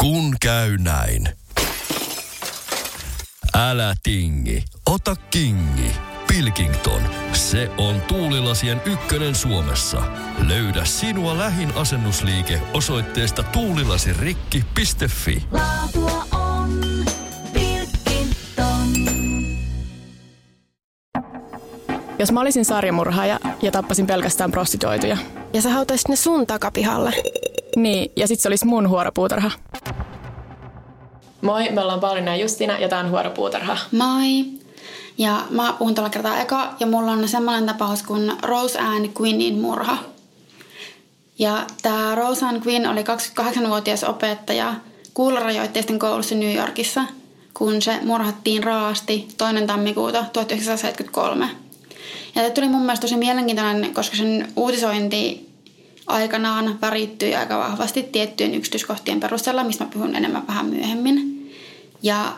Kun käy näin. Älä tingi, ota kingi. Pilkington, se on tuulilasien ykkönen Suomessa. Löydä sinua lähin asennusliike osoitteesta tuulilasirikki.fi. Laatua on Pilkington. Jos mä olisin sarjamurhaaja ja tappasin pelkästään prostituoituja. Ja sä hautaisit ne sun takapihalle. Niin, ja sit se olisi mun huoropuutarha. Moi, me ollaan Pauliina ja Justina ja tää on Huoropuutarha. Moi! Ja mä puhun tällä kertaa eka ja mulla on semmoinen tapaus kuin Rose Ann Quinnin murha. Ja tämä Rose Ann Quinn oli 28-vuotias opettaja kuulorajoitteisten koulussa New Yorkissa, kun se murhattiin raasti toinen tammikuuta 1973. Ja tämä tuli mun mielestä tosi mielenkiintoinen, koska sen uutisointi aikanaan värittyi aika vahvasti tiettyjen yksityiskohtien perusteella, mistä mä puhun enemmän vähän myöhemmin. Ja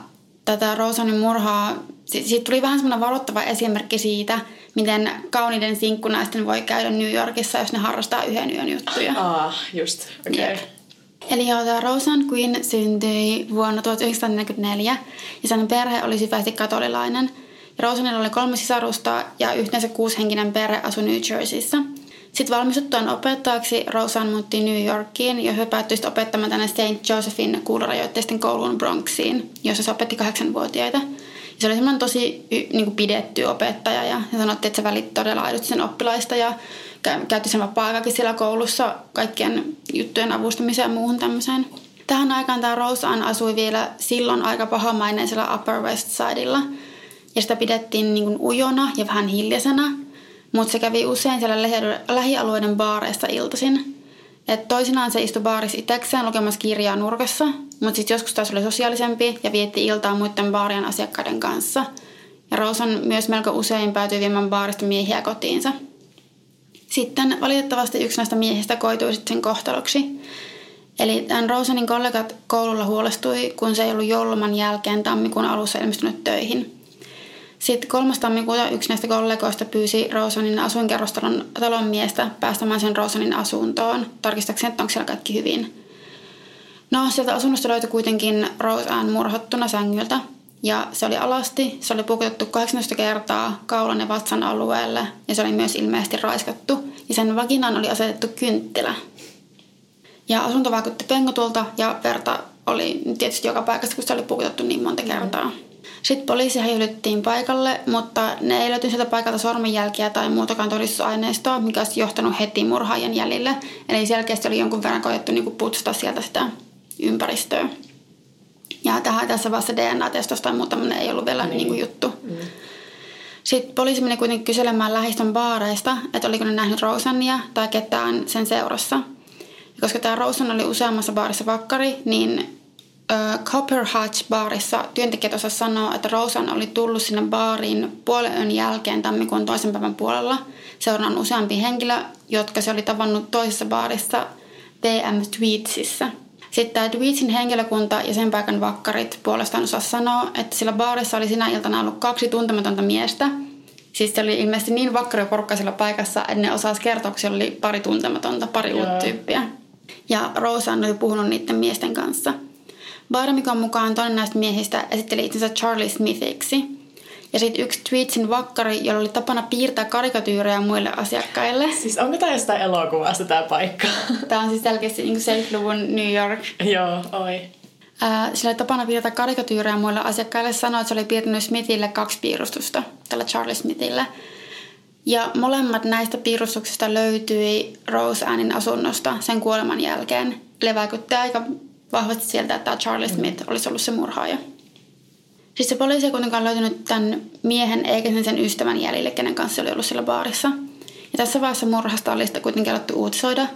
tätä Rosanin murhaa, siitä tuli vähän semmoinen varoittava esimerkki siitä, miten kauniiden sinkkunaisten voi käydä New Yorkissa, jos ne harrastaa yhden yön juttuja. Ah, just, okei. Okay. Eli joo, tämä Roseanne Quinn syntyi vuonna 1944 ja sen perhe oli syvästi katolilainen. Ja Roseannella oli kolme sisarusta ja yhteensä kuushenkinen perhe asui New Jerseyssä. Sitten valmistuttuaan opettajaksi Roseanne muutti New Yorkiin ja he päättyi opettamaan tänne St. Josephin kuulorajoitteisten kouluun Bronxiin, jossa se opetti kahdeksanvuotiaita. Ja se oli semmoinen tosi niin kuin pidetty opettaja ja sanottiin, että se välitti todella aidosti sen oppilaista ja käytti sen vapaa siellä koulussa kaikkien juttujen avustamiseen ja muuhun tämmöiseen. Tähän aikaan tämä Roseanne asui vielä silloin aika pahamaineisella Upper West Sidella ja sitä pidettiin niin kuin ujona ja vähän hiljaisena – mutta se kävi usein siellä lähialueiden baareissa iltaisin. Et toisinaan se istui baarissa itsekseen lukemassa kirjaa nurkassa, mutta sitten joskus taas oli sosiaalisempi ja vietti iltaa muiden baarien asiakkaiden kanssa. Ja Rosan myös melko usein päätyi viemään baarista miehiä kotiinsa. Sitten valitettavasti yksi näistä miehistä koitui sitten sen kohtaloksi. Eli tämän Rosanin kollegat koululla huolestui, kun se ei ollut jouluman jälkeen tammikuun alussa ilmestynyt töihin – sitten 3. tammikuuta yksi näistä kollegoista pyysi Rosanin asuinkerrostalon talon miestä päästämään sen Rosanin asuntoon, tarkistakseen, että onko siellä kaikki hyvin. No, sieltä asunnosta löytyi kuitenkin Roseanne murhattuna sängyltä. Ja se oli alasti, se oli pukutettu 18 kertaa kaulan ja vatsan alueelle ja se oli myös ilmeisesti raiskattu. Ja sen vaginaan oli asetettu kynttilä. Ja asunto vaikutti pengotulta ja verta oli tietysti joka paikassa, kun se oli pukutettu niin monta kertaa. Mm. Sitten poliisi häilyttiin paikalle, mutta ne ei löytynyt sieltä paikalta sormenjälkiä tai muutakaan todistusaineistoa, mikä olisi johtanut heti murhaajan jäljille. Eli selkeästi oli jonkun verran koettu niin putsata sieltä sitä ympäristöä. Ja tähän tässä vaiheessa DNA-testosta tai muuta ei ollut vielä niin. Niin kuin juttu. Mm. Sitten poliisi meni kuitenkin kyselemään lähistön baareista, että oliko ne nähnyt Rosannia tai ketään sen seurassa. Ja koska tämä Rosan oli useammassa baarissa vakkari, niin Copper Hatch-baarissa työntekijät osasivat sanoa, että Rosan oli tullut sinne baariin puolen yön jälkeen tammikuun toisen päivän puolella. Seuraan useampi henkilö, jotka se oli tavannut toisessa baarissa TM Tweetsissä. Sitten tämä Tweetsin henkilökunta ja sen paikan vakkarit puolestaan osasivat sanoa, että sillä baarissa oli sinä iltana ollut kaksi tuntematonta miestä. Siis se oli ilmeisesti niin vakkari porukka sillä paikassa, että ne osasi kertoa, kun oli pari tuntematonta, pari uutta tyyppiä. Ja Rosan oli puhunut niiden miesten kanssa – Baaramikon mukaan toinen näistä miehistä esitteli itsensä Charlie Smithiksi. Ja sitten yksi Tweetsin vakkari, jolla oli tapana piirtää karikatyyrejä muille asiakkaille. Siis onko tämä jostain elokuvasta tämä paikka? Tämä on siis selkeästi niin 70-luvun New York. Joo, oi. Sillä oli tapana piirtää karikatyyrejä muille asiakkaille. Sanoi, että se oli piirtänyt Smithille kaksi piirustusta, tällä Charlie Smithille. Ja molemmat näistä piirustuksista löytyi Rose Annin asunnosta sen kuoleman jälkeen. Leväikutti aika vahvasti sieltä, että tämä Charlie Smith olisi ollut se murhaaja. Siis se poliisi ei kuitenkaan löytynyt tämän miehen eikä sen, sen ystävän jäljille, kenen kanssa oli ollut siellä baarissa. Ja tässä vaiheessa murhasta oli sitä kuitenkin alettu uutisoida,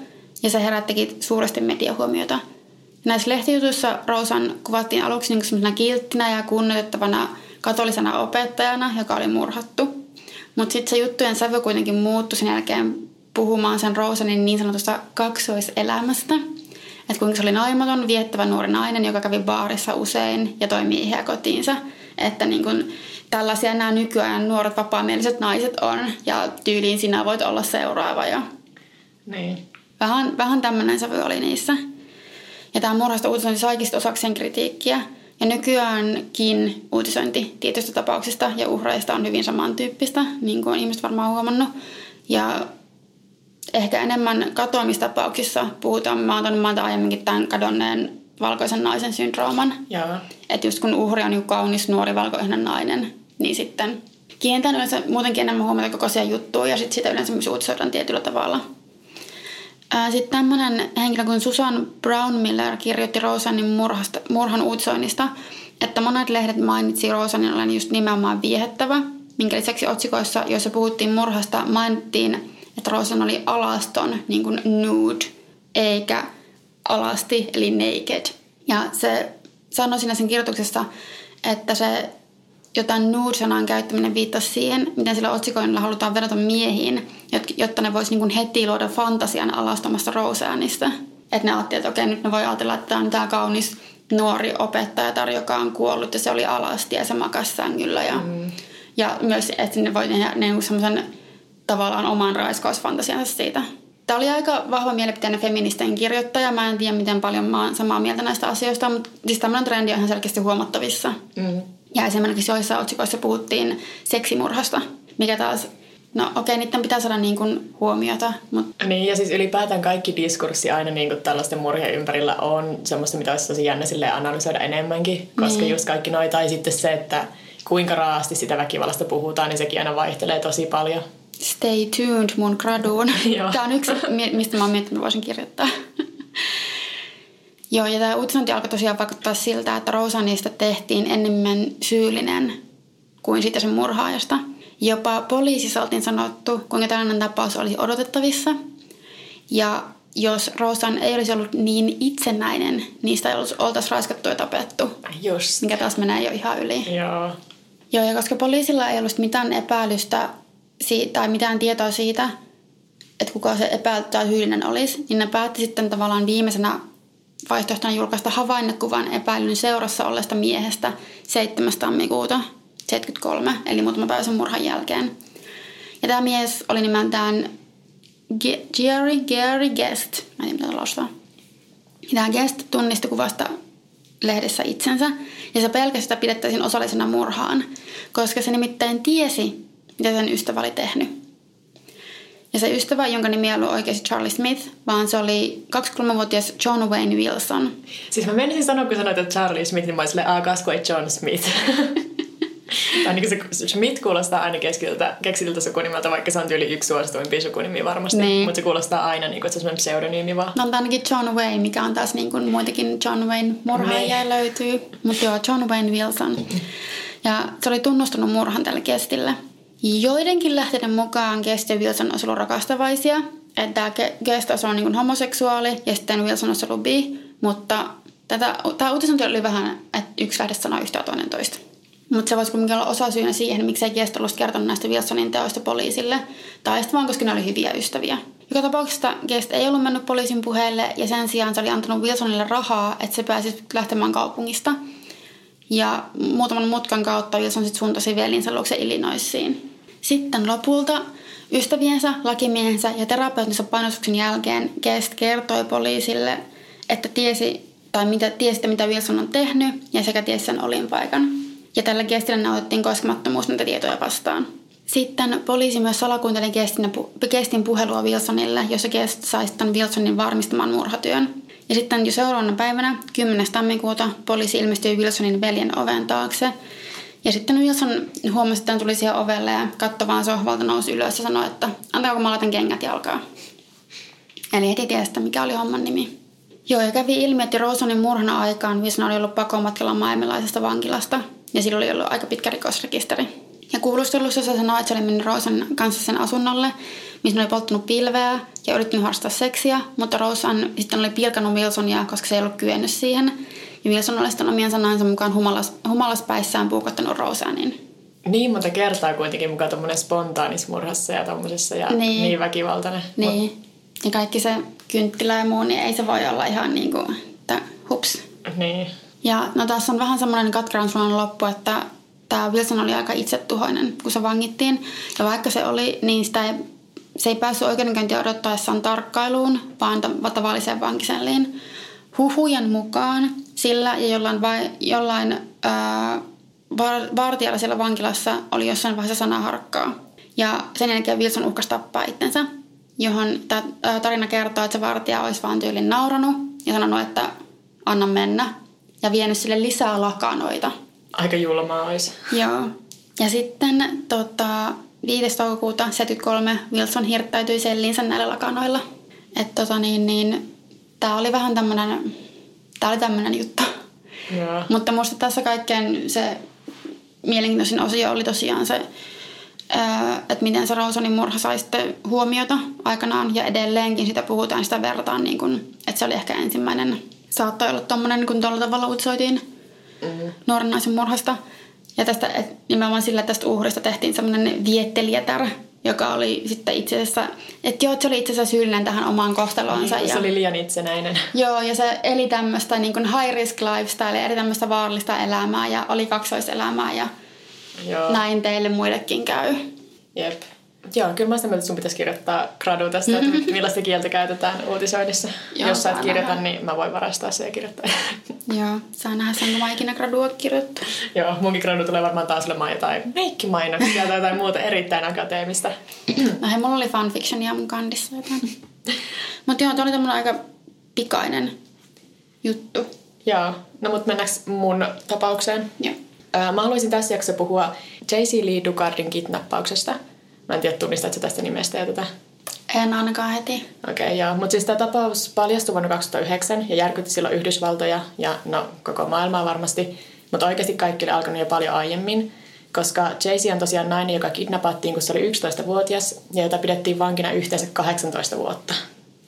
ja se herättikin suuresti mediahuomiota. Näissä lehtijutuissa Rosan kuvattiin aluksi niin kilttinä ja kunnioitettavana katolisena opettajana, joka oli murhattu. Mutta sitten se juttujen sävy kuitenkin muuttui sen jälkeen puhumaan sen Rosanin niin sanotusta kaksoiselämästä – että kuinka se oli naimaton, viettävä nuori nainen, joka kävi baarissa usein ja toi miehiä kotiinsa. Että niin kuin, tällaisia nämä nykyään nuoret vapaamieliset naiset on ja tyyliin sinä voit olla seuraava. Ja niin. Vähän, vähän tämmöinen sävy oli niissä. Ja tämä murhasta uutisointi saikin osakseen kritiikkiä. Ja nykyäänkin uutisointi tietystä tapauksista ja uhreista on hyvin samantyyppistä, niin kuin ihmiset varmaan huomannut. Ja ehkä enemmän katoamistapauksissa puhutaan, mä oon mainita aiemminkin tämän kadonneen valkoisen naisen syndrooman. Että just kun uhri on kaunis nuori valkoinen nainen, niin sitten kiinnitän yleensä muutenkin enemmän huomiota kokoisia juttuja ja sitten sitä yleensä myös uutisoidaan tietyllä tavalla. Sitten tämmöinen henkilö kuin Susan Brown Miller kirjoitti Rosanin murhasta, murhan uutisoinnista, että monet lehdet mainitsi Rosanin olen just nimenomaan viehettävä, minkä lisäksi otsikoissa, joissa puhuttiin murhasta, mainittiin, että Rosan oli alaston, niin kuin nude, eikä alasti, eli naked. Ja se sanoi siinä sen kirjoituksessa, että se jotain nude-sanan käyttäminen viittasi siihen, miten sillä otsikoinnilla halutaan vedota miehiin, jotta ne voisi niin heti luoda fantasian alastomasta Roseanista. Että ne ajattelivat, että okei, nyt ne voi ajatella, että tämä on tämä kaunis nuori opettaja, joka on kuollut ja se oli alasti ja se makasi sängyllä. Ja, mm. ja myös, että ne voi tehdä niin semmoisen tavallaan oman raiskausfantasiansa siitä. Tämä oli aika vahva mielipiteinen feministien kirjoittaja. Mä en tiedä, miten paljon mä oon samaa mieltä näistä asioista, mutta siis tämmöinen trendi on ihan selkeästi huomattavissa. Mm. Ja esimerkiksi joissa otsikoissa puhuttiin seksimurhasta, mikä taas No okei, okay, niiden pitää saada niin kuin huomiota. Mutta... Niin, ja siis ylipäätään kaikki diskurssi aina niin kuin tällaisten murhien ympärillä on semmoista, mitä olisi tosi jännä sille analysoida enemmänkin. Koska niin. just kaikki noita, tai sitten se, että kuinka raasti sitä väkivallasta puhutaan, niin sekin aina vaihtelee tosi paljon. Stay tuned mun graduun. Tämä on yksi, mistä mä oon miettinyt, että voisin kirjoittaa. Joo, ja tämä uutisointi alkoi tosiaan vaikuttaa siltä, että Rosanista tehtiin enemmän syyllinen kuin siitä sen murhaajasta. Jopa poliisissa oltiin sanottu, kuinka tällainen tapaus oli odotettavissa. Ja jos Rosan ei olisi ollut niin itsenäinen, niistä ei oltaisi raiskattu ja tapettu. Just. Mikä taas menee jo ihan yli. Joo. Joo, ja koska poliisilla ei ollut mitään epäilystä tai mitään tietoa siitä, että kuka se epäilty tai syyllinen olisi, niin ne päätti sitten tavallaan viimeisenä vaihtoehtona julkaista havainnekuvan epäilyn seurassa olleesta miehestä 7. tammikuuta 73, eli muutama päivä sen murhan jälkeen. Ja tämä mies oli nimeltään Jerry, Gary Guest. Mä en tiedä, mitä lausua. Tämä Guest tunnisti kuvasta lehdessä itsensä, ja se pelkästään pidettäisiin osallisena murhaan, koska se nimittäin tiesi, mitä sen ystävä oli tehnyt. Ja se ystävä, jonka nimi ei ollut oikeasti Charlie Smith, vaan se oli 23-vuotias John Wayne Wilson. Siis mä menisin sanoa, kun sanoit, että Charlie Smith, niin mä olin silleen, kas ei John Smith. tai niin se Smith kuulostaa aina keskityltä, keksiltä sukunimeltä, vaikka se on tyyli yksi suosituimpia sukunimi varmasti. Niin. Mutta se kuulostaa aina, niin kuin, että se on pseudonyymi vaan. No on ainakin John Wayne, mikä on taas niin kuin muitakin John Wayne murhaajia niin. löytyy. Mutta joo, John Wayne Wilson. Ja se oli tunnustunut murhan tälle kestille. Joidenkin lähteiden mukaan Guest ja Wilson olisi ollut rakastavaisia, että Guest olisi ollut niin homoseksuaali ja sitten Wilson olisi ollut bi, mutta tätä, tämä uutisointi oli vähän, että yksi lähde sanoi yhtä toinen toista. Mutta se voisi kuitenkin olla osa syynä siihen, miksei Guest ollut kertonut näistä Wilsonin teoista poliisille, tai sitten vaan koska ne oli hyviä ystäviä. Joka tapauksessa Guest ei ollut mennyt poliisin puheelle ja sen sijaan se oli antanut Wilsonille rahaa, että se pääsi lähtemään kaupungista. Ja muutaman mutkan kautta Wilson sitten suuntasi velinsä luokse Illinoisiin. Sitten lopulta ystäviensä, lakimiehensä ja terapeuttinsa painostuksen jälkeen Guest kertoi poliisille, että tiesi, tai mitä, tiesi, mitä Wilson on tehnyt ja sekä tiesi sen olinpaikan. Ja tällä Guestille nautettiin koskemattomuus näitä tietoja vastaan. Sitten poliisi myös salakuunteli Guestin, Guestin puhelua Wilsonille, jossa Guest sai sitten Wilsonin varmistamaan murhatyön. Ja sitten jo seuraavana päivänä, 10. tammikuuta, poliisi ilmestyi Wilsonin veljen oven taakse ja sitten Wilson huomasi, että tuli siihen ovelle ja katsoi vaan sohvalta, nousi ylös ja sanoi, että antaako mä laitan kengät jalkaa. Eli heti tiesi, mikä oli homman nimi. Joo, ja kävi ilmi, että Rosanin murhan aikaan Wilson oli ollut pakomatkalla maailmanlaisesta vankilasta ja sillä oli ollut aika pitkä rikosrekisteri. Ja kuulustelussa se sanoi, että se oli mennyt Rosan kanssa sen asunnolle, missä oli polttanut pilveä ja yrittänyt harrastaa seksiä, mutta Rosan sitten oli pilkannut Wilsonia, koska se ei ollut kyennyt siihen. Ja Wilson oli sitten omien sanojensa mukaan humalas, humalaspäissään puukottanut Roseanin. Niin monta kertaa kuitenkin mukaan tuommoinen spontaanismurhassa ja tuommoisessa ja niin, niin väkivaltainen. Niin. Mut... Ja kaikki se kynttilä ja muu, niin ei se voi olla ihan niin kuin, että hups. Niin. Ja no tässä on vähän semmoinen katkeran loppu, että tämä Wilson oli aika itsetuhoinen, kun se vangittiin. Ja vaikka se oli, niin sitä ei, se ei päässyt oikeudenkäyntiä odottaessaan tarkkailuun, vaan tavalliseen vankiselliin Huhujen mukaan sillä ja jollain, vai, jollain ää, var, vartijalla siellä vankilassa oli jossain vaiheessa sanaharkkaa. Ja sen jälkeen Wilson uhkasi tappaa itsensä, johon tämä tarina kertoo, että se vartija olisi vaan tyylin nauranut ja sanonut, että anna mennä. Ja vienyt sille lisää lakanoita. Aika julmaa olisi. Joo. Ja sitten tota, 5. toukokuuta 73 Wilson hirttäytyi selliinsä näillä lakanoilla. Että tota, niin, niin, tämä oli vähän tämmöinen, tämä oli tämmöinen juttu. Joo. Mutta musta tässä kaikkein se mielenkiintoisin osio oli tosiaan se, että miten se Rawsonin murha sai sitten huomiota aikanaan. Ja edelleenkin sitä puhutaan, sitä verrataan, niin kuin, että se oli ehkä ensimmäinen, saattoi olla tommonen, kun tuolla tavalla uutisoitiin mm-hmm. nuoren naisen murhasta. Ja tästä, et nimenomaan sillä tästä uhrista tehtiin semmoinen viettelijätär, joka oli sitten itse asiassa, että joo, se oli itse asiassa syyllinen tähän omaan kohtaloonsa. Niin, ja, se oli liian itsenäinen. Joo, ja se eli tämmöistä niin kuin high risk lifestyle, eli tämmöistä vaarallista elämää ja oli kaksoiselämää ja joo. näin teille muillekin käy. Jep. Joo, kyllä mä sitä että sun pitäisi kirjoittaa gradu tästä, että millaista kieltä käytetään uutisoinnissa. Joo, Jos sä et kirjoita, nähdä. niin mä voin varastaa se ja kirjoittaa. Joo, saa nähdä sen, kun mä ikinä gradua kirjoittaa. Joo, munkin gradu tulee varmaan taas olemaan jotain meikkimainoksia tai jotain muuta erittäin akateemista. no hei, mulla oli fanfictionia mun kandissa jotain. Mutta joo, toi oli tämmönen aika pikainen juttu. Joo, no mut mennäänkö mun tapaukseen? Joo. Mä haluaisin tässä jaksossa puhua J.C. Lee Dugardin kidnappauksesta – Mä en tiedä, tunnistatko tästä nimestä ja tätä? En ainakaan heti. Okei, okay, joo. Mutta siis tämä tapaus paljastui vuonna 2009 ja järkytti silloin Yhdysvaltoja ja no koko maailmaa varmasti. Mutta oikeasti kaikki oli alkanut jo paljon aiemmin, koska Jaycee on tosiaan nainen, joka kidnappattiin, kun se oli 11-vuotias ja jota pidettiin vankina yhteensä 18 vuotta.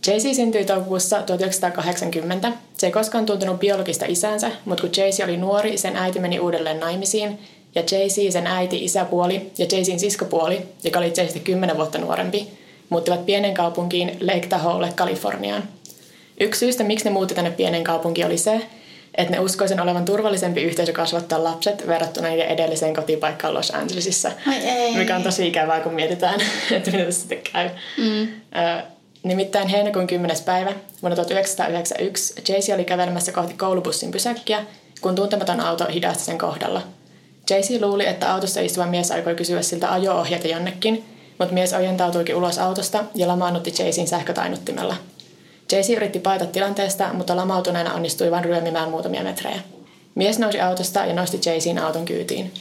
Jaycee syntyi toukokuussa 1980. Se ei koskaan tuntenut biologista isänsä, mutta kun Jaycee oli nuori, sen äiti meni uudelleen naimisiin ja Jay-Z, sen äiti, isäpuoli ja Jay-Zin siskopuoli, joka oli Jay-Z 10 vuotta nuorempi, muuttivat pienen kaupunkiin Lake Tahoelle, Kaliforniaan. Yksi syystä, miksi ne muutti tänne pienen kaupunkiin, oli se, että ne uskoisen olevan turvallisempi yhteisö kasvattaa lapset verrattuna niiden edelliseen kotipaikkaan Los Angelesissa. Mikä on tosi ikävää, kun mietitään, että mitä tässä sitten käy. Mm. nimittäin heinäkuun 10. päivä vuonna 1991 Jaycee oli kävelemässä kohti koulubussin pysäkkiä, kun tuntematon auto hidasti sen kohdalla – JC luuli, että autossa istuva mies aikoi kysyä siltä ajo-ohjeita jonnekin, mutta mies ojentautuikin ulos autosta ja lamaannutti Jaycin sähkötainuttimella. JC yritti paeta tilanteesta, mutta lamautuneena onnistui vain ryömimään muutamia metrejä. Mies nousi autosta ja nosti Jaycin auton kyytiin.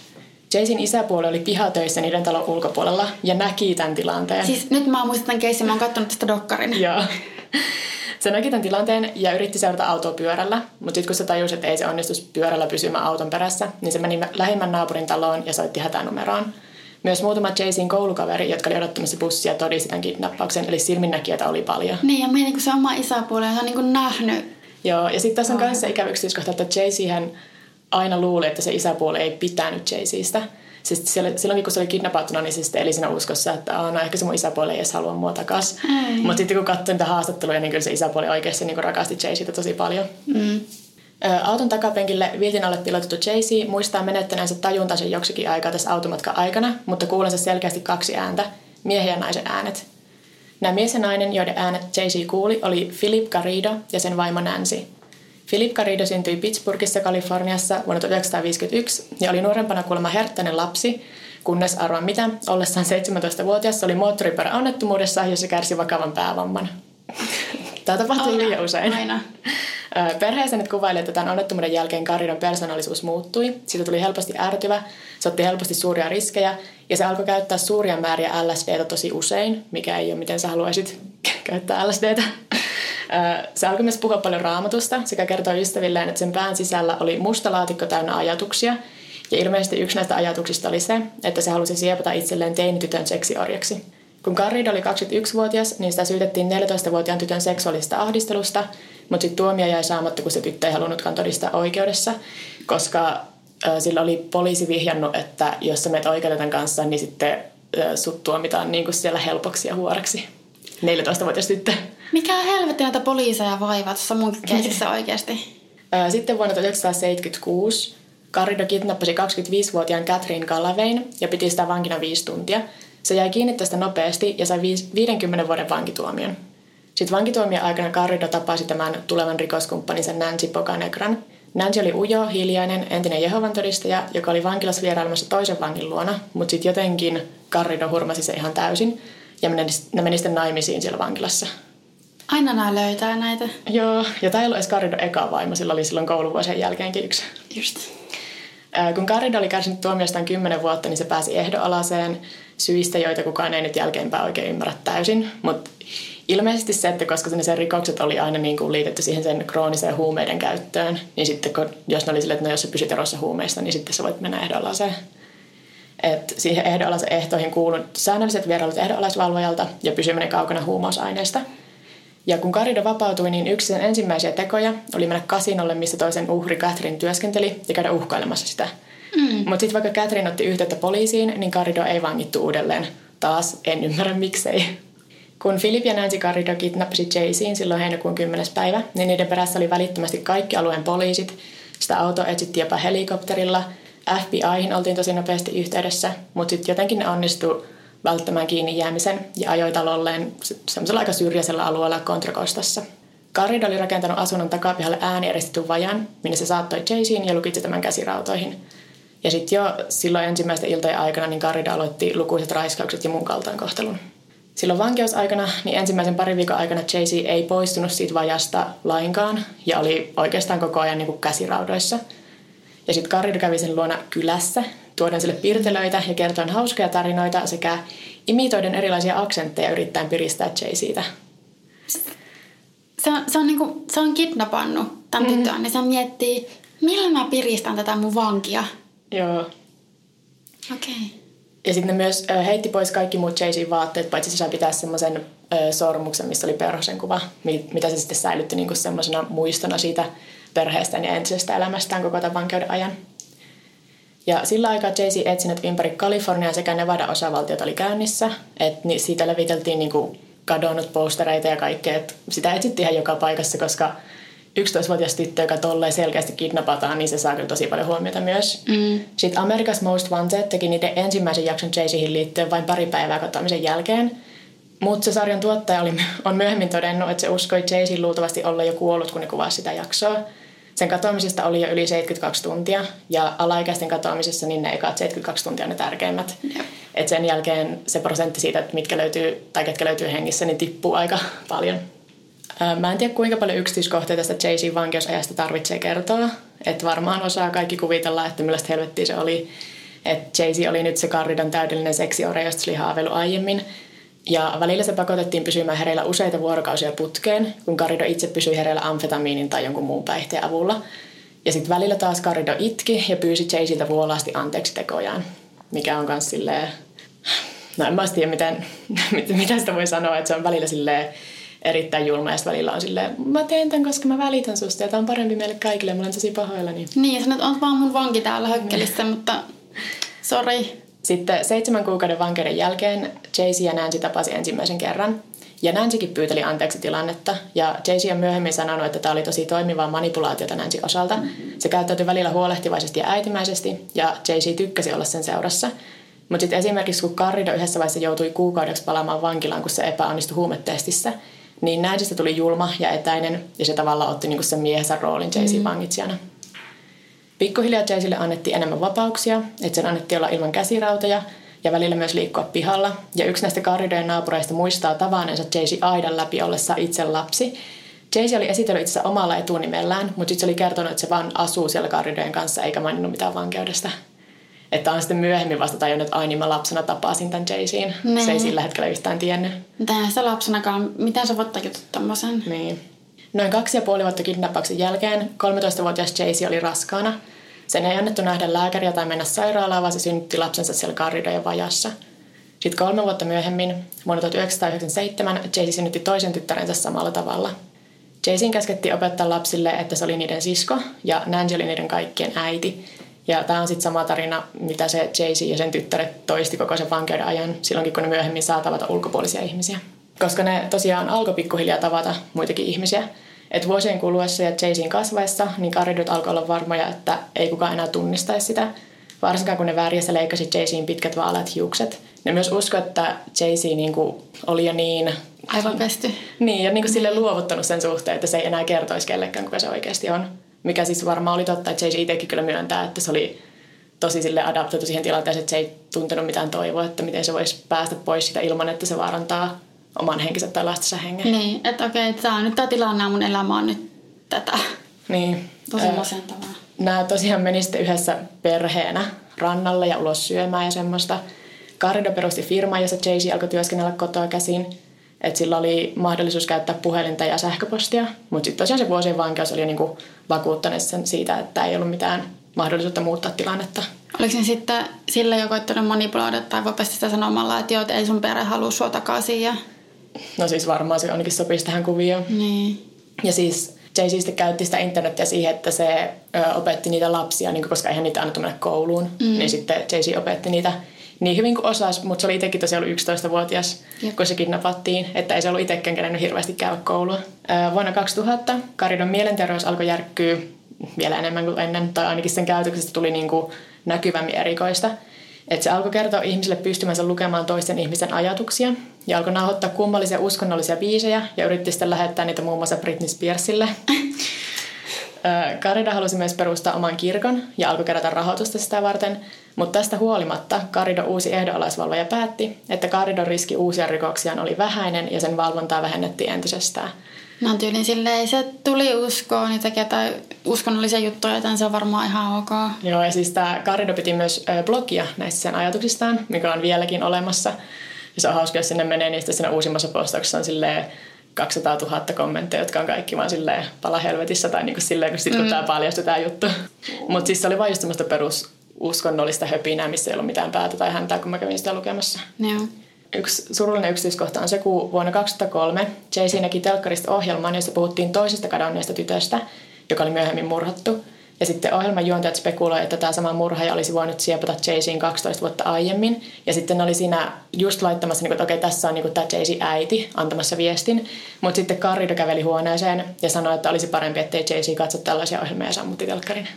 Jaycin isäpuoli oli pihatöissä niiden talon ulkopuolella ja näki tämän tilanteen. Siis nyt mä muistan tämän keissin, mä oon katsonut tästä dokkarin. Joo. Se näki tämän tilanteen ja yritti seurata autoa pyörällä, mutta sitten kun se tajusi, että ei se onnistu pyörällä pysymään auton perässä, niin se meni lähimmän naapurin taloon ja soitti hätänumeroon. Myös muutama Jaysin koulukaveri, jotka oli odottamassa bussia, todisti tämän kidnappauksen, eli silminnäkijöitä oli paljon. Niin, ja meidän se oma isäpuoli on niin kuin nähnyt. Joo, ja sitten tässä on myös se ikävä yksityiskohta, että Jaycee hän aina luuli, että se isäpuoli ei pitänyt Jayceestä. Siis silloin kun se oli kidnappattuna, niin se eli siinä uskossa, että no ehkä se mun isäpuoli ei edes halua mua takas. Mutta sitten kun katsoin tätä haastattelua, niin kyllä se isäpuoli oikeasti niin rakasti Jayceetä tosi paljon. Mm. Auton takapenkille viltin alle pilotettu Jaycee muistaa menettäneensä tajuntansa joksikin aikaa tässä automatkan aikana, mutta kuulensa selkeästi kaksi ääntä, miehen ja naisen äänet. Nämä mies ja nainen, joiden äänet Jaycee kuuli, oli Philip Garrido ja sen vaimo Nancy. Philip Garrido syntyi Pittsburghissa, Kaliforniassa vuonna 1951 ja oli nuorempana kuulemma herttäinen lapsi, kunnes arvaa mitä, ollessaan 17-vuotias oli moottoripyöräonnettomuudessa, jossa kärsi vakavan päävamman. Tämä tapahtui liian usein. Aina. Perheessä nyt kuvaili, että tämän onnettomuuden jälkeen Karidon persoonallisuus muuttui. Siitä tuli helposti ärtyvä, se otti helposti suuria riskejä ja se alkoi käyttää suuria määriä LSDtä tosi usein, mikä ei ole miten sä haluaisit käyttää LSDtä. Se alkoi myös puhua paljon raamatusta sekä kertoi ystävilleen, että sen pään sisällä oli musta laatikko täynnä ajatuksia. Ja ilmeisesti yksi näistä ajatuksista oli se, että se halusi siepata itselleen teinitytön seksiorjaksi. Kun Garrido oli 21-vuotias, niin sitä syytettiin 14-vuotiaan tytön seksuaalista ahdistelusta, mutta sitten tuomio jäi saamatta, kun se tyttö ei halunnutkaan todistaa oikeudessa, koska sillä oli poliisi vihjannut, että jos sä menet oikeuden kanssa, niin sitten sut tuomitaan niin kuin siellä helpoksi ja huoreksi. 14-vuotias tyttö. Mikä helvetti näitä poliiseja vaivaa tuossa mun keisissä oikeasti? Sitten vuonna 1976 Garrido kidnappasi 25-vuotiaan Catherine Gallavain ja piti sitä vankina viisi tuntia. Se jäi kiinni tästä nopeasti ja sai 50 vuoden vankituomion. Sitten vankituomien aikana Garrido tapasi tämän tulevan rikoskumppaninsa Nancy Boganegran. Nancy oli ujo, hiljainen, entinen Jehovan todistaja, joka oli vankilassa vierailemassa toisen vangin luona, mutta sitten jotenkin Garrido hurmasi se ihan täysin ja ne meni sitten naimisiin siellä vankilassa. Aina nämä löytää näitä. Joo, ja tämä ei ollut edes Garrido eka vaimo, sillä oli silloin kouluvuosien jälkeenkin yksi. Just. Kun Garrido oli kärsinyt tuomiostaan kymmenen vuotta, niin se pääsi ehdoalaseen syistä, joita kukaan ei nyt jälkeenpäin oikein ymmärrä täysin. Mutta ilmeisesti se, että koska sen rikokset oli aina niin kuin liitetty siihen sen krooniseen huumeiden käyttöön, niin sitten kun, jos ne oli sille, että no jos sä pysyt erossa huumeista, niin sitten sä voit mennä ehdoalaseen. Et siihen ehdoalaisen ehtoihin kuului säännölliset vierailut ehdoalaisvalvojalta ja pysyminen kaukana huumausaineista – ja kun Karido vapautui, niin yksi sen ensimmäisiä tekoja oli mennä kasinolle, missä toisen uhri Catherine työskenteli ja käydä uhkailemassa sitä. Mm. Mutta sitten vaikka Catherine otti yhteyttä poliisiin, niin Karido ei vangittu uudelleen. Taas en ymmärrä miksei. Kun Philip ja Nancy Garrido kidnappasi Jaycein silloin heinäkuun 10. päivä, niin niiden perässä oli välittömästi kaikki alueen poliisit. Sitä auto etsittiin jopa helikopterilla. FBIhin oltiin tosi nopeasti yhteydessä, mutta sitten jotenkin ne onnistui välttämään kiinni jäämisen ja ajoi talolleen semmoisella aika syrjäisellä alueella Kontrakostassa. Garrido oli rakentanut asunnon takapihalle äänieristetyn vajan, minne se saattoi Jaycein ja lukitsi tämän käsirautoihin. Ja sitten jo silloin ensimmäisten iltojen aikana niin Garrido aloitti lukuiset raiskaukset ja muun kaltoinkohtelun. Silloin vankeusaikana, niin ensimmäisen parin viikon aikana Jaycee ei poistunut siitä vajasta lainkaan ja oli oikeastaan koko ajan niin kuin käsiraudoissa. Ja sitten Garrido kävi sen luona kylässä tuoden sille pirtelöitä ja kertoen hauskoja tarinoita sekä imitoiden erilaisia aksentteja yrittäen piristää siitä. Se on, se on, niinku, se on kidnappannut tämän mm-hmm. tytön, niin se miettii, millä mä piristän tätä mun vankia. Joo. Okei. Okay. Ja sitten ne myös heitti pois kaikki muut Jaysin vaatteet, paitsi se sai pitää semmoisen sormuksen, missä oli perhosen kuva, mitä se sitten säilytti niinku semmoisena muistona siitä perheestään ja entisestä elämästään koko tämän vankeuden ajan. Ja sillä aikaa Jay-Z etsinnät ympäri Kaliforniaa sekä Nevada-osavaltiot oli käynnissä. Et niin siitä leviteltiin niinku kadonnut postereita ja kaikkea. Et sitä etsittiin ihan joka paikassa, koska 11-vuotias tyttö, joka tolleen selkeästi kidnapataan, niin se saa kyllä tosi paljon huomiota myös. Mm. Sitten America's Most Wanted teki niiden ensimmäisen jakson Jay-Zihin liittyen vain pari päivää katoamisen jälkeen. Mutta se sarjan tuottaja oli, on myöhemmin todennut, että se uskoi Jay-Z luultavasti olla jo kuollut, kun ne kuvasi sitä jaksoa. Sen katoamisesta oli jo yli 72 tuntia ja alaikäisten katoamisessa niin ne ekat 72 tuntia on ne tärkeimmät. Et sen jälkeen se prosentti siitä, että mitkä löytyy tai ketkä löytyy hengissä, niin tippuu aika paljon. Mä en tiedä kuinka paljon yksityiskohtia tästä Jay-Z vankeusajasta tarvitsee kertoa. Että varmaan osaa kaikki kuvitella, että millaista helvettiä se oli. Että Jay-Z oli nyt se Carridan täydellinen seksiore, josta se oli haaveillut aiemmin. Ja välillä se pakotettiin pysymään hereillä useita vuorokausia putkeen, kun Karido itse pysyi hereillä amfetamiinin tai jonkun muun päihteen avulla. Ja sitten välillä taas Karido itki ja pyysi Jaysiltä vuolaasti anteeksi tekojaan, mikä on myös silleen... No en mä tiedä, miten, mitä sitä voi sanoa, että se on välillä silleen erittäin julma ja välillä on silleen, mä teen tämän, koska mä välitän susta ja tämä on parempi meille kaikille, mä olen tosi pahoillani. Niin, ja sanot, on vaan mun vanki täällä hökkelissä, mutta sorry, sitten seitsemän kuukauden vankeuden jälkeen Jayce ja Nancy tapasi ensimmäisen kerran. Ja Nancykin pyyteli anteeksi tilannetta. Ja Jayce on myöhemmin sanonut, että tämä oli tosi toimivaa manipulaatiota Nancy osalta. Se käyttäytyi välillä huolehtivaisesti ja äitimäisesti, ja Jayce tykkäsi olla sen seurassa. Mutta sitten esimerkiksi kun Carrido yhdessä vaiheessa joutui kuukaudeksi palaamaan vankilaan, kun se epäonnistui huumetestissä, niin Nancystä tuli julma ja etäinen, ja se tavallaan otti niinku sen miehensä roolin Jaycein mm. vangitsijana. Pikkuhiljaa Jaceille annettiin enemmän vapauksia, että sen annettiin olla ilman käsirautoja ja välillä myös liikkua pihalla. Ja yksi näistä Carridojen naapureista muistaa tavanneensa Jayce aidan läpi ollessa itse lapsi. Jayce oli esitellyt itse omalla etunimellään, mutta sitten se oli kertonut, että se vaan asuu siellä Carridojen kanssa eikä maininnut mitään vankeudesta. Että on sitten myöhemmin vasta tajunnut, että ai niin mä lapsena tapasin tämän Jaycein. Se ei sillä hetkellä yhtään tiennyt. Mitä sitä lapsenakaan, miten sä voit tajuta tommosen? Niin. Noin kaksi ja puoli vuotta kidnappauksen jälkeen 13-vuotias Jaycee oli raskaana. Sen ei annettu nähdä lääkäriä tai mennä sairaalaan, vaan se synnytti lapsensa siellä Garridojen vajassa. Sitten kolme vuotta myöhemmin, vuonna 1997, Jaycee synnytti toisen tyttärensä samalla tavalla. Jayceen käskettiin opettaa lapsille, että se oli niiden sisko ja Nancy oli niiden kaikkien äiti. Ja tämä on sitten sama tarina, mitä se Jaycee ja sen tyttäret toisti koko sen vankeuden ajan, silloinkin kun ne myöhemmin saa tavata ulkopuolisia ihmisiä koska ne tosiaan alkoi pikkuhiljaa tavata muitakin ihmisiä. Et vuosien kuluessa ja Jaycein kasvaessa, niin karidut alkoi olla varmoja, että ei kukaan enää tunnistaisi sitä. Varsinkaan kun ne värjässä leikkasi Jaycein pitkät vaaleat hiukset. Ne myös usko, että Jaycee niin oli jo niin aivan pesty. Niin, ja niin kuin sille luovuttanut sen suhteen, että se ei enää kertoisi kellekään, kuka se oikeasti on. Mikä siis varmaan oli totta, että Jay itsekin kyllä myöntää, että se oli tosi sille adaptoitu siihen tilanteeseen, että se ei tuntenut mitään toivoa, että miten se voisi päästä pois sitä ilman, että se vaarantaa oman henkensä tai lastensa hengen. Niin, että okei, että tämä on nyt tämä tilanne, mun elämä on nyt tätä. Niin. Tosi masentavaa. Nämä tosiaan meni sitten yhdessä perheenä rannalle ja ulos syömään ja semmoista. Carrido perusti firma, jossa Jay-Z alkoi työskennellä kotoa käsin. Että sillä oli mahdollisuus käyttää puhelinta ja sähköpostia. Mutta sitten tosiaan se vuosien vankeus oli niinku vakuuttanut sen siitä, että ei ollut mitään mahdollisuutta muuttaa tilannetta. Oliko se sitten sillä jo koittanut manipuloida tai voipa sitä sanomalla, että joo, että ei sun perhe halua sua takaisin? Ja... No siis varmaan se ainakin sopisi tähän kuvioon. Niin. Ja siis Jay sitten käytti sitä internettiä siihen, että se ö, opetti niitä lapsia, niin koska eihän niitä annettu mennä kouluun. Mm. Niin sitten Jay opetti niitä niin hyvin kuin osasi, mutta se oli itsekin tosiaan ollut 11-vuotias, Jep. kun se kidnappattiin, että ei se ollut itsekään kerennyt hirveästi käydä koulua. Vuonna 2000 Karidon mielenterveys alkoi järkkyä vielä enemmän kuin ennen, tai ainakin sen käytöksestä tuli niin kuin näkyvämmin erikoista. Että se alkoi kertoa ihmisille pystymänsä lukemaan toisten ihmisten ajatuksia ja alkoi nauhoittaa kummallisia uskonnollisia biisejä ja yritti sitten lähettää niitä muun muassa Britney Spearsille. Karida halusi myös perustaa oman kirkon ja alkoi kerätä rahoitusta sitä varten, mutta tästä huolimatta Karido uusi ehdonalaisvalvoja päätti, että Karidon riski uusia rikoksiaan oli vähäinen ja sen valvontaa vähennettiin entisestään – No tyylin silleen, se tuli uskoon niitä tai uskonnollisia juttuja, joten se on varmaan ihan ok. Joo, ja siis tämä Karido piti myös blogia näistä sen ajatuksistaan, mikä on vieläkin olemassa. Ja se on hauska, jos sinne menee, niin sitten siinä uusimmassa postauksessa on silleen 200 000 kommentteja, jotka on kaikki vaan silleen pala helvetissä tai niin kuin silleen, kun sitten mm. tämä paljastui tämä juttu. Mutta siis se oli vain just semmoista perus uskonnollista höpinää, missä ei ollut mitään päätä tai häntää, kun mä kävin sitä lukemassa. Joo. Yksi surullinen yksityiskohta on se, kun vuonna 2003 Jay-Z näki telkkarista ohjelman, jossa puhuttiin toisesta kadonneesta tytöstä, joka oli myöhemmin murhattu. Ja sitten ohjelman juontajat spekuloivat, että tämä sama murhaaja olisi voinut siepata Jay-Zin 12 vuotta aiemmin. Ja sitten ne oli siinä just laittamassa, että okei, tässä on tämä Jay-Z äiti antamassa viestin. Mutta sitten Carrido käveli huoneeseen ja sanoi, että olisi parempi, ettei Jay-Z katso tällaisia ohjelmia ja sammutti telkkarin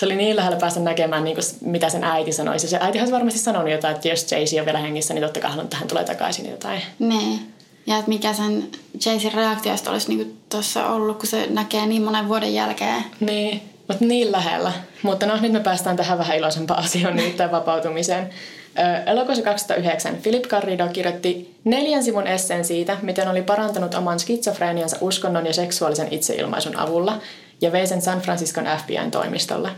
se oli niin lähellä päästä näkemään, niin mitä sen äiti sanoisi. Se äiti olisi varmasti sanonut jotain, että jos Jaycee on vielä hengissä, niin totta kai hän tulee takaisin jotain. Niin. Ja että mikä sen Jayceen reaktiosta olisi niin tuossa ollut, kun se näkee niin monen vuoden jälkeen. Niin, mutta niin lähellä. Mutta no, nyt me päästään tähän vähän iloisempaan asiaan, nimittäin vapautumiseen. Elokuussa 2009 Philip Garrido kirjoitti neljän sivun esseen siitä, miten oli parantanut oman skitsofreeniansa uskonnon ja seksuaalisen itseilmaisun avulla ja vei sen San Franciscon FBIn toimistolle.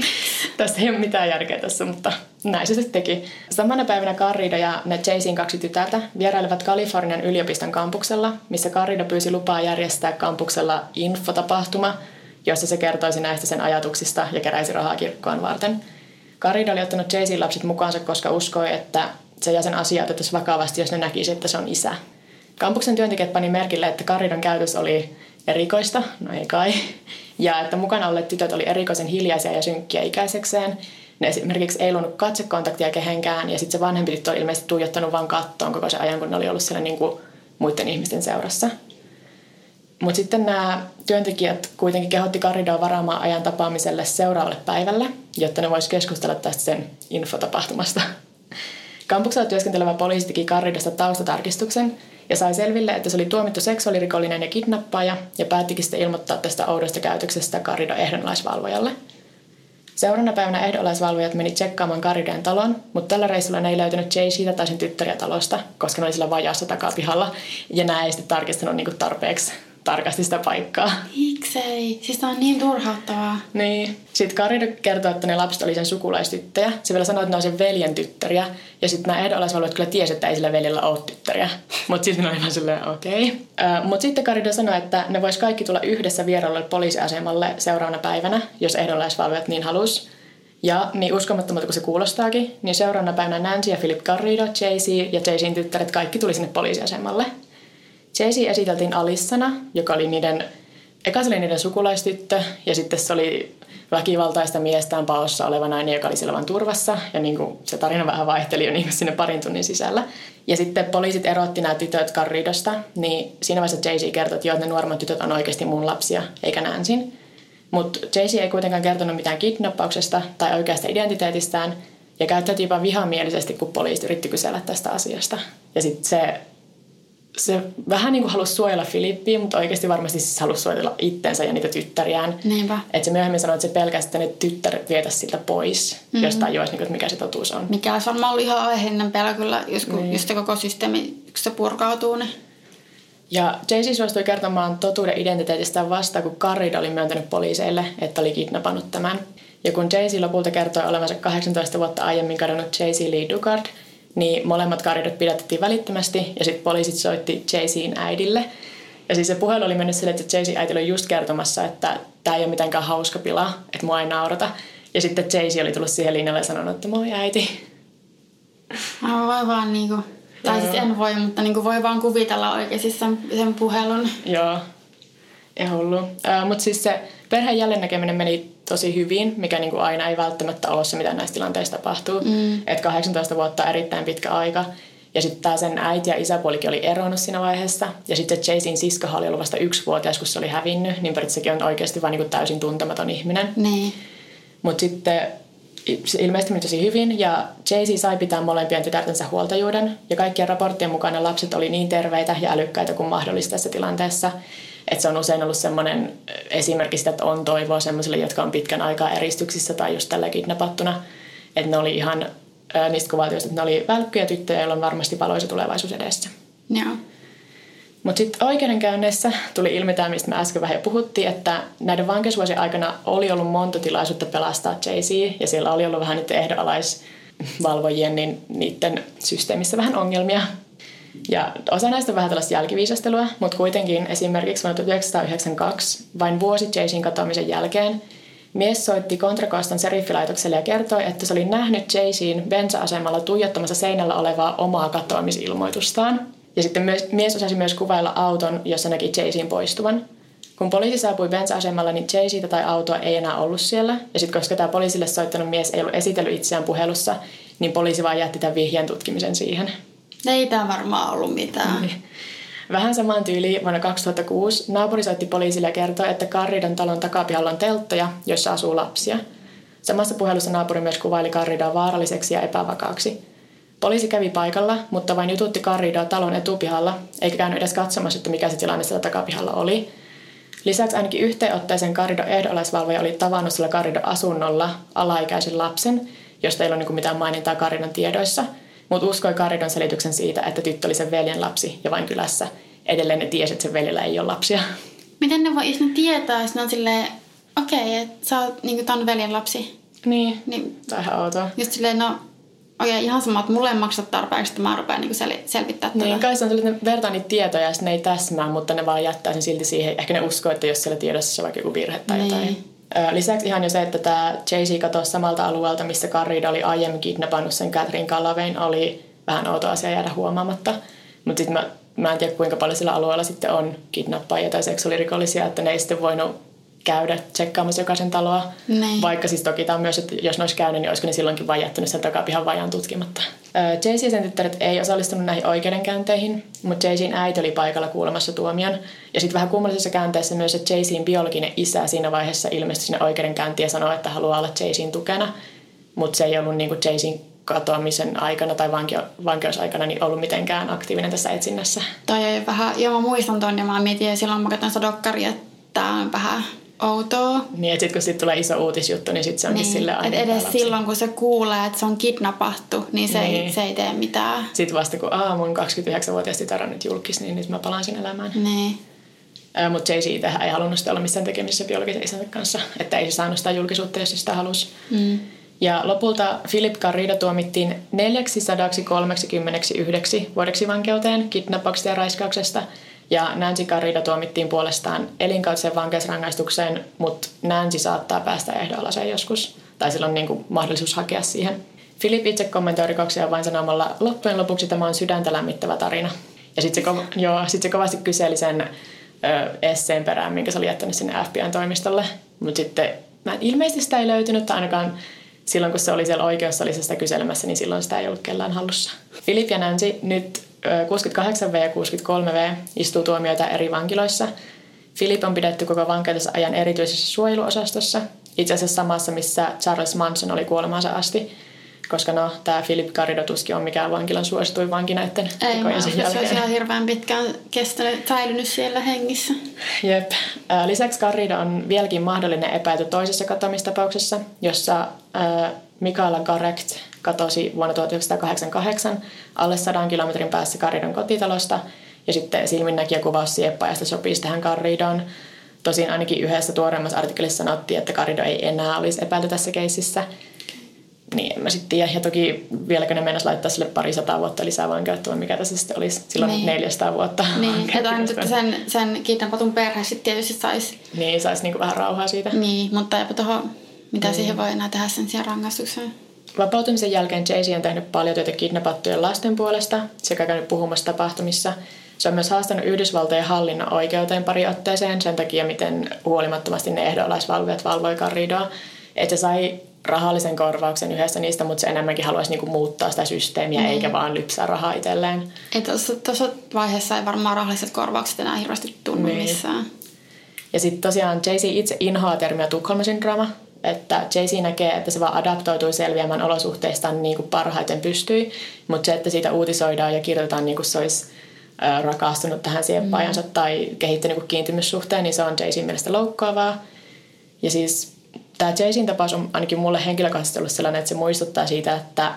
Tästä ei ole mitään järkeä tässä, mutta näin se sitten teki. Samana päivänä Carrido ja ne Jaysin kaksi tytärtä vierailevat Kalifornian yliopiston kampuksella, missä Carrido pyysi lupaa järjestää kampuksella infotapahtuma, jossa se kertoisi näistä sen ajatuksista ja keräisi rahaa kirkkoon varten. Carrido oli ottanut Jaysin lapset mukaansa, koska uskoi, että se ja sen asia otettaisiin vakavasti, jos ne näkisi, että se on isä. Kampuksen työntekijät pani merkille, että Carridon käytös oli erikoista, no ei kai, ja että mukana olleet tytöt oli erikoisen hiljaisia ja synkkiä ikäisekseen. Ne esimerkiksi ei luonut katsekontaktia kehenkään ja sitten se vanhempi tyttö oli ilmeisesti tuijottanut vain kattoon koko se ajan, kun ne oli ollut siellä niin kuin muiden ihmisten seurassa. Mutta sitten nämä työntekijät kuitenkin kehotti Karidoa varaamaan ajan tapaamiselle seuraavalle päivälle, jotta ne voisi keskustella tästä sen infotapahtumasta. Kampuksella työskentelevä poliisi teki Karidosta taustatarkistuksen ja sai selville, että se oli tuomittu seksuaalirikollinen ja kidnappaaja ja päättikin sitten ilmoittaa tästä oudosta käytöksestä Karido ehdonlaisvalvojalle. Seuraavana päivänä ehdonlaisvalvojat meni tsekkaamaan Karidon talon, mutta tällä reissulla ne ei löytänyt Jay siitä tai sen tyttäriä talosta, koska ne oli sillä vajaassa takapihalla. Ja nämä ei sitten tarkistanut niin tarpeeksi tarkasti sitä paikkaa. Miksei? Siis on niin turhauttavaa. Niin. Sitten Kari kertoo, että ne lapset oli sen sukulaistyttöjä. Se vielä sanoi, että ne on sen veljen tyttäriä. Ja sitten nämä ehdonalaisvalvojat kyllä tiesi, että ei sillä veljellä ole tyttäriä. Mutta sitten ne oli ihan silleen, okei. Okay. Mutta sitten Karido sanoi, että ne vois kaikki tulla yhdessä vierailulle poliisiasemalle seuraavana päivänä, jos ehdonalaisvalvojat niin halus. Ja niin uskomattomalta kuin se kuulostaakin, niin seuraavana päivänä Nancy ja Philip Garrido, Jay-Z ja Jay-Zin tyttäret kaikki tuli sinne poliisiasemalle. Jaycee esiteltiin Alissana, joka oli niiden, eka se oli niiden sukulaistyttö ja sitten se oli väkivaltaista miestään paossa oleva nainen, joka oli siellä turvassa. Ja niin kuin se tarina vähän vaihteli jo niin kuin sinne parin tunnin sisällä. Ja sitten poliisit erotti nämä tytöt Carridosta, niin siinä vaiheessa Jay-Z kertoi, että joo, ne nuoremmat tytöt on oikeasti mun lapsia, eikä Nansin. Mutta Jay-Z ei kuitenkaan kertonut mitään kidnappauksesta tai oikeasta identiteetistään, ja käyttäytyi jopa vihamielisesti, kun poliisi yritti kysellä tästä asiasta. Ja sitten se se vähän niin kuin halusi suojella Filippiä, mutta oikeasti varmasti siis halusi suojella itsensä ja niitä tyttäriään. Niinpä. Että se myöhemmin sanoi, että se pelkästään että ne tyttär vietäisi siltä pois, mm-hmm. jos tajuaisi, niin kuin, että mikä se totuus on. Mikä olisi varmaan ollut ihan aiheellinen pelä kyllä, jos, kun, niin. jos se koko systeemi, se purkautuu, niin... Ja Jaycee suostui kertomaan totuuden identiteetistä vasta, kun Carrida oli myöntänyt poliiseille, että oli kidnappannut tämän. Ja kun Jaycee lopulta kertoi olevansa 18 vuotta aiemmin kadonnut Jaycee Lee Dugard, niin molemmat karidot pidätettiin välittömästi ja sitten poliisit soitti Jayceen äidille. Ja siis se puhelu oli mennyt silleen, että Jayceen äiti oli just kertomassa, että tämä ei ole mitenkään hauska pila, että mua ei naurata. Ja sitten Jaycee oli tullut siihen linjalle ja sanonut, että moi äiti. Mä voi vaan niinku, tai siis en voi, mutta niinku voi vaan kuvitella oikeasti sen, sen puhelun. Joo, ja hullu. Uh, mutta siis se perheen jälleenäkeminen meni tosi hyvin, mikä niin kuin aina ei välttämättä ole se, mitä näissä tilanteissa tapahtuu. Mm. Et 18 vuotta on erittäin pitkä aika. Ja sitten tämä sen äiti ja isäpuolikin oli eronnut siinä vaiheessa. Ja sitten Chasein sisko oli ollut vasta vuotias, kun se oli hävinnyt. Niin sekin on oikeasti vain niin täysin tuntematon ihminen. Niin. Mutta sitten se ilmeisesti tosi hyvin ja Jaycee sai pitää molempien tytärtensä huoltajuuden ja kaikkien raporttien mukana lapset oli niin terveitä ja älykkäitä kuin mahdollista tässä tilanteessa. Et se on usein ollut sellainen esimerkki sitä, että on toivoa sellaisille, jotka on pitkän aikaa eristyksissä tai just tällä kidnapattuna. Että ne oli ihan niistä kuvaltioista, että ne oli välkkyjä tyttöjä, joilla on varmasti valoisa tulevaisuus edessä. Joo. Mutta sitten oikeudenkäynneissä tuli ilmi tämä, mistä me äsken vähän jo puhuttiin, että näiden vankeusvuosien aikana oli ollut monta tilaisuutta pelastaa Jay-Z, ja siellä oli ollut vähän niiden ehdonalaisvalvojien, niin niiden systeemissä vähän ongelmia. Ja osa näistä on vähän tällaista jälkiviisastelua, mutta kuitenkin esimerkiksi vuonna 1992, vain vuosi Jaysin katoamisen jälkeen, mies soitti Kontrakostan seriffilaitokselle ja kertoi, että se oli nähnyt Jaysin bensa-asemalla tuijottamassa seinällä olevaa omaa katoamisilmoitustaan. Ja sitten myös, mies osasi myös kuvailla auton, jossa näki Jaysin poistuvan. Kun poliisi saapui bensa-asemalla, niin Jayceitä tai autoa ei enää ollut siellä. Ja sitten koska tämä poliisille soittanut mies ei ollut esitellyt itseään puhelussa, niin poliisi vaan jätti tämän vihjeen tutkimisen siihen. Ei tämä varmaan ollut mitään. Niin. Vähän samaan tyyliin vuonna 2006 naapuri soitti poliisille ja kertoi, että Karridan talon takapihalla on telttoja, joissa asuu lapsia. Samassa puhelussa naapuri myös kuvaili Karridaa vaaralliseksi ja epävakaaksi. Poliisi kävi paikalla, mutta vain jututti Karridaa talon etupihalla, eikä käynyt edes katsomassa, että mikä se tilanne siellä takapihalla oli. Lisäksi ainakin yhteenotteisen Karridon ehdolaisvalvoja oli tavannut sillä Karridon asunnolla alaikäisen lapsen, josta ei ole niin mitään mainintaa Karridon tiedoissa – mutta uskoi Karidon selityksen siitä, että tyttö oli sen veljen lapsi ja vain kylässä. Edelleen ne tiesi, että sen veljellä ei ole lapsia. Miten ne voi, jos ne tietää, jos ne on silleen, okei, okay, että sä oot niinku ton veljen lapsi. Niin, niin tai ihan outoa. Just silleen, no okei, okay, ihan sama, että mulle ei maksata tarpeeksi, että mä rupean niinku sel- selvittää tätä. Niin, kai se on että ne vertaa niitä tietoja ja ne ei täsmää, mutta ne vaan jättää sen silti siihen. Ehkä ne uskoo, että jos siellä tiedossa on vaikka joku virhe tai niin. jotain. Lisäksi ihan jo se, että tämä Jay-Z katosi samalta alueelta, missä Carrida oli aiemmin kidnappannut sen Catherine Calavein, oli vähän outo asia jäädä huomaamatta. Mutta sitten mä, mä en tiedä, kuinka paljon sillä alueella sitten on kidnappajia tai seksuaalirikollisia, että ne ei sitten voinut käydä tsekkaamassa jokaisen taloa. Nein. Vaikka siis toki tämä on myös, että jos ne olisi käynyt, niin olisiko ne silloinkin vain jättänyt sen takapihan vajaan tutkimatta. Jay-Z ja sen tyttäret ei osallistunut näihin oikeudenkäynteihin, mutta Jay-Zin äiti oli paikalla kuulemassa tuomion. Ja sitten vähän kummallisessa käänteessä myös, että Jay-Zin biologinen isä siinä vaiheessa ilmestyi sinne oikeudenkäyntiin ja sanoi, että haluaa olla Jay-Zin tukena. Mutta se ei ollut niin Jay-Zin katoamisen aikana tai vanke- vankeusaikana niin ollut mitenkään aktiivinen tässä etsinnässä. Toi on vähän, joo mä muistan ton ja mä mietin ja silloin mä katsoin sitä dokkaria, että tää on vähän outoa. Niin, että sitten kun sit tulee iso uutisjuttu, niin sitten se onkin niin. sille aina edes lapsi. silloin, kun se kuulee, että se on kidnappattu, niin se, niin. Ei, se ei tee mitään. Sitten vasta kun aa, mun 29-vuotias tytär on nyt julkis, niin nyt mä palaan sinne elämään. Niin. Mutta Jay siitä ei halunnut sitä olla missään tekemisissä biologisen isänsä kanssa. Että ei se saanut sitä julkisuutta, jos se sitä halusi. Mm. Ja lopulta Philip Garrido tuomittiin 439 vuodeksi vankeuteen kidnappauksesta ja raiskauksesta – ja Nancy Garrido tuomittiin puolestaan elinkautiseen vankeusrangaistukseen, mutta Nancy saattaa päästä ehdolla joskus. Tai sillä on niin kuin mahdollisuus hakea siihen. Philip itse kommentoi rikoksia vain sanomalla, loppujen lopuksi tämä on sydäntä lämmittävä tarina. Ja sitten se, ko- sit se kovasti kyseli sen ö, esseen perään, minkä se oli jättänyt sinne FBI-toimistolle. Mutta sitten mä ilmeisesti sitä ei löytynyt, tai ainakaan silloin kun se oli siellä oikeussalissa kyselemässä, niin silloin sitä ei ollut kellään hallussa. Philip ja Nancy nyt 68V ja 63V istuu tuomioita eri vankiloissa. Philip on pidetty koko vankeutensa ajan erityisessä suojeluosastossa, itse asiassa samassa, missä Charles Manson oli kuolemaansa asti. koska no, tämä Philip Garrido tuskin on mikään vankilan suosituin vanki näiden Ei, mä sen se olisi ihan hirveän pitkään kestänyt, säilynyt siellä hengissä. Jep. Lisäksi Garrido on vieläkin mahdollinen epäilty toisessa katoamistapauksessa, jossa äh, Mikaela Garrett katosi vuonna 1988 alle 100 kilometrin päässä Garridon kotitalosta ja sitten silminnäkijä kuvaus sieppaajasta sopisi tähän Garridoon. Tosin ainakin yhdessä tuoreemmassa artikkelissa sanottiin, että Garrido ei enää olisi epäilty tässä keississä. Niin en mä sitten tiedä. Ja toki vieläkö ne mennäisi laittaa sille pari sataa vuotta lisää vankeutta, mikä tässä sitten olisi silloin niin. 400 vuotta. Niin, että, että sen, sen kidnappatun perhe sitten tietysti saisi... Niin, saisi niinku vähän rauhaa siitä. Niin, mutta eipä tuohon, mitä niin. siihen voi enää tehdä sen sijaan rangaistukseen. Vapautumisen jälkeen Jay-Z on tehnyt paljon työtä kidnappattujen lasten puolesta sekä käynyt puhumassa tapahtumissa. Se on myös haastanut Yhdysvaltojen hallinnon oikeuteen pari otteeseen sen takia, miten huolimattomasti ne ehdolaisvalvojat valvoi Garridoa. Että se sai rahallisen korvauksen yhdessä niistä, mutta se enemmänkin haluaisi niinku muuttaa sitä systeemiä mm. eikä vaan lypsää rahaa itselleen. Tuossa vaiheessa ei varmaan rahalliset korvaukset enää hirveästi tunnu niin. missään. Ja sitten tosiaan Jay-Z itse inhoaa termiä Tukholma-syndrooma, että Jay-Z näkee, että se vaan adaptoitui selviämään olosuhteistaan niin kuin parhaiten pystyi, mutta se, että siitä uutisoidaan ja kirjoitetaan niin kuin se olisi rakastunut tähän sieppaajansa mm. tai kehittänyt niin kiintymyssuhteen, niin se on Jay-Zin mielestä loukkaavaa. Ja siis tämä Jaysin tapaus on ainakin mulle henkilökohtaisesti ollut sellainen, että se muistuttaa siitä, että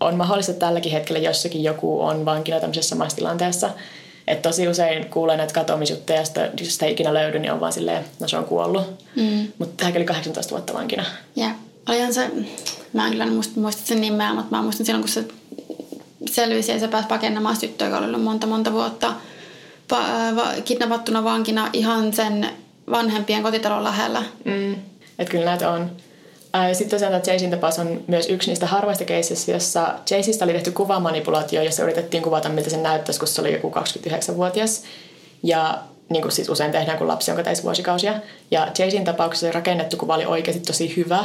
on mahdollista tälläkin hetkellä jossakin joku on vankina tämmöisessä samassa tilanteessa. Että tosi usein kuulee näitä katoamisjuttuja, ja sitä, jos sitä ei ikinä löydy, niin on vaan silleen, no se on kuollut. Mm. Mutta tähän oli 18 vuotta vankina. Olihan se, mä en kyllä muista, muista sen nimeä, mutta mä muistan silloin, kun se selvisi ja se pääsi pakenemaan tyttöä, joka oli ollut monta monta vuotta pa- va- kidnappattuna vankina ihan sen vanhempien kotitalon lähellä. Mm. Että kyllä näitä on. Sitten tosiaan tämä Jaysin tapaus on myös yksi niistä harvoista keisissä, jossa Jaysista oli tehty kuvamanipulaatio, jossa yritettiin kuvata, miltä se näyttäisi, kun se oli joku 29-vuotias. Ja niin kuin siis usein tehdään, kun lapsi on koteissa vuosikausia. Ja Jaysin tapauksessa se rakennettu kuva oli oikeasti tosi hyvä.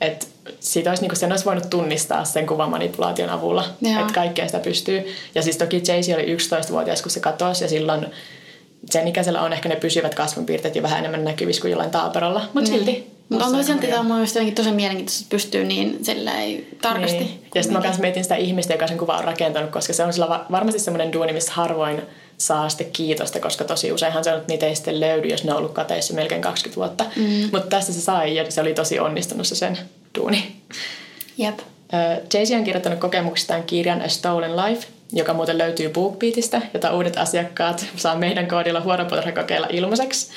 Että siitä olisi, niin kuin sen olisi voinut tunnistaa sen kuvamanipulaation avulla, että kaikkea sitä pystyy. Ja siis toki Jaysi oli 11-vuotias, kun se katosi ja silloin sen ikäisellä on ehkä ne pysyvät kasvonpiirteet jo vähän enemmän näkyvissä kuin jollain taaperolla, mutta niin. silti mutta on silti tämä mun mielestä tosi mielenkiintoista, että pystyy niin ei tarkasti. Niin. Ja sitten mä myös mietin sitä ihmistä, joka sen kuva on rakentanut, koska se on sillä varmasti semmoinen duuni, missä harvoin saa sitten kiitosta, koska tosi useinhan se on, että niitä ei sitten löydy, jos ne on ollut kateissa melkein 20 vuotta. Mm. Mutta tässä se sai ja se oli tosi onnistunut se sen duuni. Jep. Jay-Z on kirjoittanut kokemuksistaan kirjan A Stolen Life, joka muuten löytyy BookBeatista, jota uudet asiakkaat saa meidän koodilla huonopuolella kokeilla ilmaiseksi.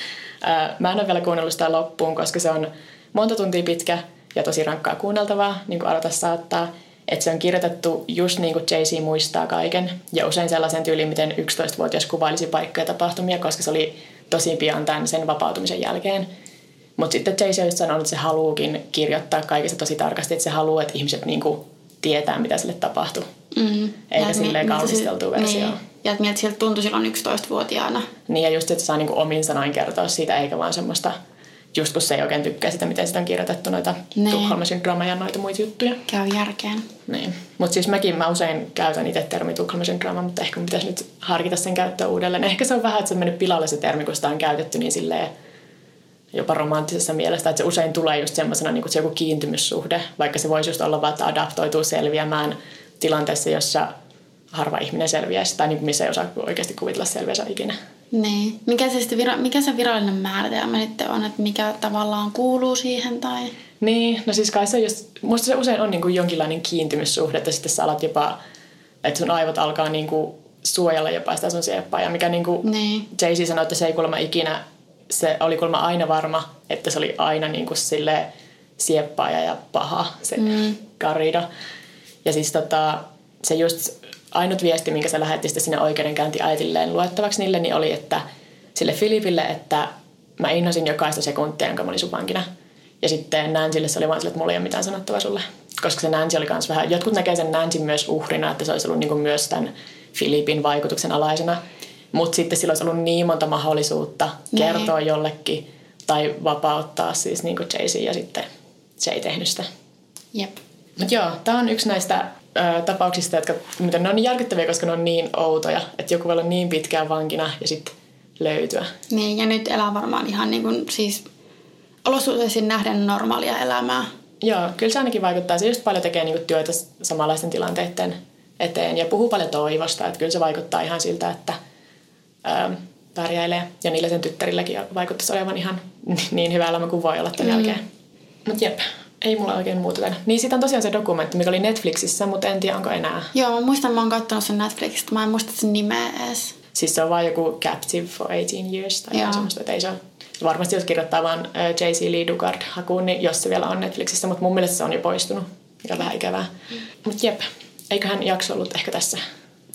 Mä en ole vielä kuunnellut sitä loppuun, koska se on monta tuntia pitkä ja tosi rankkaa kuunneltavaa, niin kuin aloita saattaa. Että se on kirjoitettu just niin kuin Jay-Z muistaa kaiken. Ja usein sellaisen tyyliin, miten 11-vuotias kuvailisi paikkoja tapahtumia, koska se oli tosi pian tämän sen vapautumisen jälkeen. Mutta sitten Jay-Z on sanonut, että se haluukin kirjoittaa kaikesta tosi tarkasti, että se haluaa, että ihmiset niinku tietää, mitä sille tapahtuu. Mm. Eikä ja silleen kaunisteltu versio. Niin. Ja että miltä siltä tuntui silloin 11-vuotiaana. Niin ja just, että saa niinku omin sanoin kertoa siitä, eikä vaan semmoista, just kun se ei oikein tykkää sitä, miten sitä on kirjoitettu noita niin. Tukholma ja noita muita juttuja. Käy järkeen. Niin. Mutta siis mäkin mä usein käytän itse termi Tukholma mutta ehkä pitäisi nyt harkita sen käyttöä uudelleen. Ehkä se on vähän, että se on mennyt pilalle se termi, kun sitä on käytetty niin silleen jopa romanttisessa mielessä, että se usein tulee just semmoisena niin kuin se joku kiintymyssuhde, vaikka se voisi just olla vaan, että adaptoituu selviämään tilanteessa, jossa harva ihminen selviäisi, tai niin missä ei osaa oikeasti kuvitella selviänsä ikinä. Niin. Mikä se, sitten vira- mikä se virallinen määritelmä sitten on, että mikä tavallaan kuuluu siihen? Tai... Niin, no siis kai se just, musta se usein on niin kuin jonkinlainen kiintymyssuhde, että sitten sä alat jopa, että sun aivot alkaa niin kuin suojella jopa sitä sun sieppaa, ja mikä niin kuin niin. Jay-Z sanoi, että se ei kuulemma ikinä se oli kuulemma aina varma, että se oli aina niin kuin sille sieppaaja ja paha se mm. Garrido. Ja siis tota, se just ainut viesti, minkä se lähetti sitten sinne oikeudenkäyntiäitilleen luettavaksi niille, niin oli, että sille Filipille, että mä inhosin jokaista sekuntia, jonka mä olin sun vankina. Ja sitten Nansille se oli vaan sille, että mulla ei ole mitään sanottavaa sulle. Koska se Nancy oli myös vähän, jotkut näkee sen Nancy myös uhrina, että se olisi ollut niin kuin myös tämän Filipin vaikutuksen alaisena. Mutta sitten sillä olisi ollut niin monta mahdollisuutta niin. kertoa jollekin tai vapauttaa siis niin kuin Jay-Z ja sitten se ei tehnyt sitä. Jep. Mutta joo, tämä on yksi näistä ö, tapauksista, jotka miten ne on niin järkyttäviä, koska ne on niin outoja, että joku voi olla niin pitkään vankina ja sitten löytyä. Niin, ja nyt elää varmaan ihan niin kuin, siis olosuhteisiin nähden normaalia elämää. Joo, kyllä se ainakin vaikuttaa. Se just paljon tekee niinku työtä samanlaisten tilanteiden eteen ja puhuu paljon toivosta. Että kyllä se vaikuttaa ihan siltä, että ää, pärjäilee. Ja niillä sen tyttärilläkin vaikuttaisi olevan ihan niin hyvä elämä kuin voi olla tämän mm. jälkeen. Mutta jep, ei mulla oikein muuta tänne. Niin siitä on tosiaan se dokumentti, mikä oli Netflixissä, mutta en tiedä onko enää. Joo, mä muistan, mä oon katsonut sen Netflixistä, mä en muista sen nimeä edes. Siis se on vaan joku Captive for 18 Years tai jotain semmoista, että ei se ole. Varmasti jos kirjoittaa vaan J.C. Lee Dugard hakuun, niin jos se vielä on Netflixissä, mutta mun mielestä se on jo poistunut, mikä on vähän ikävää. Mm. Mutta jep, eiköhän jakso ollut ehkä tässä.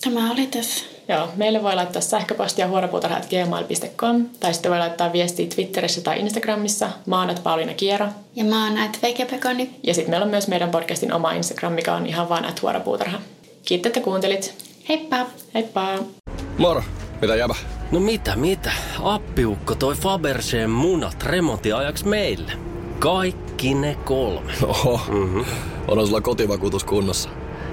Tämä oli tässä. Joo, meille voi laittaa sähköpostia huoropuutarha.gmail.com tai sitten voi laittaa viestiä Twitterissä tai Instagramissa. Mä oon Pauliina Kiero. Ja mä oon at Pekoni. Ja sitten meillä on myös meidän podcastin oma Instagram, mikä on ihan vaan at huoropuutarha. Kiitos, että kuuntelit. Heippa! Heippa! Moro! Mitä jäbä? No mitä, mitä? Appiukko toi Faberseen munat remontiajaksi meille. Kaikki ne kolme. Oho, mm-hmm. on sulla kotivakuutus kunnossa.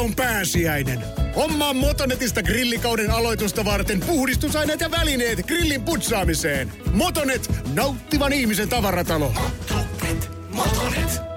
on pääsiäinen. Hommaa Motonetista grillikauden aloitusta varten puhdistusaineet ja välineet grillin putsaamiseen. Motonet, nauttivan ihmisen tavaratalo. Motonet, Motonet.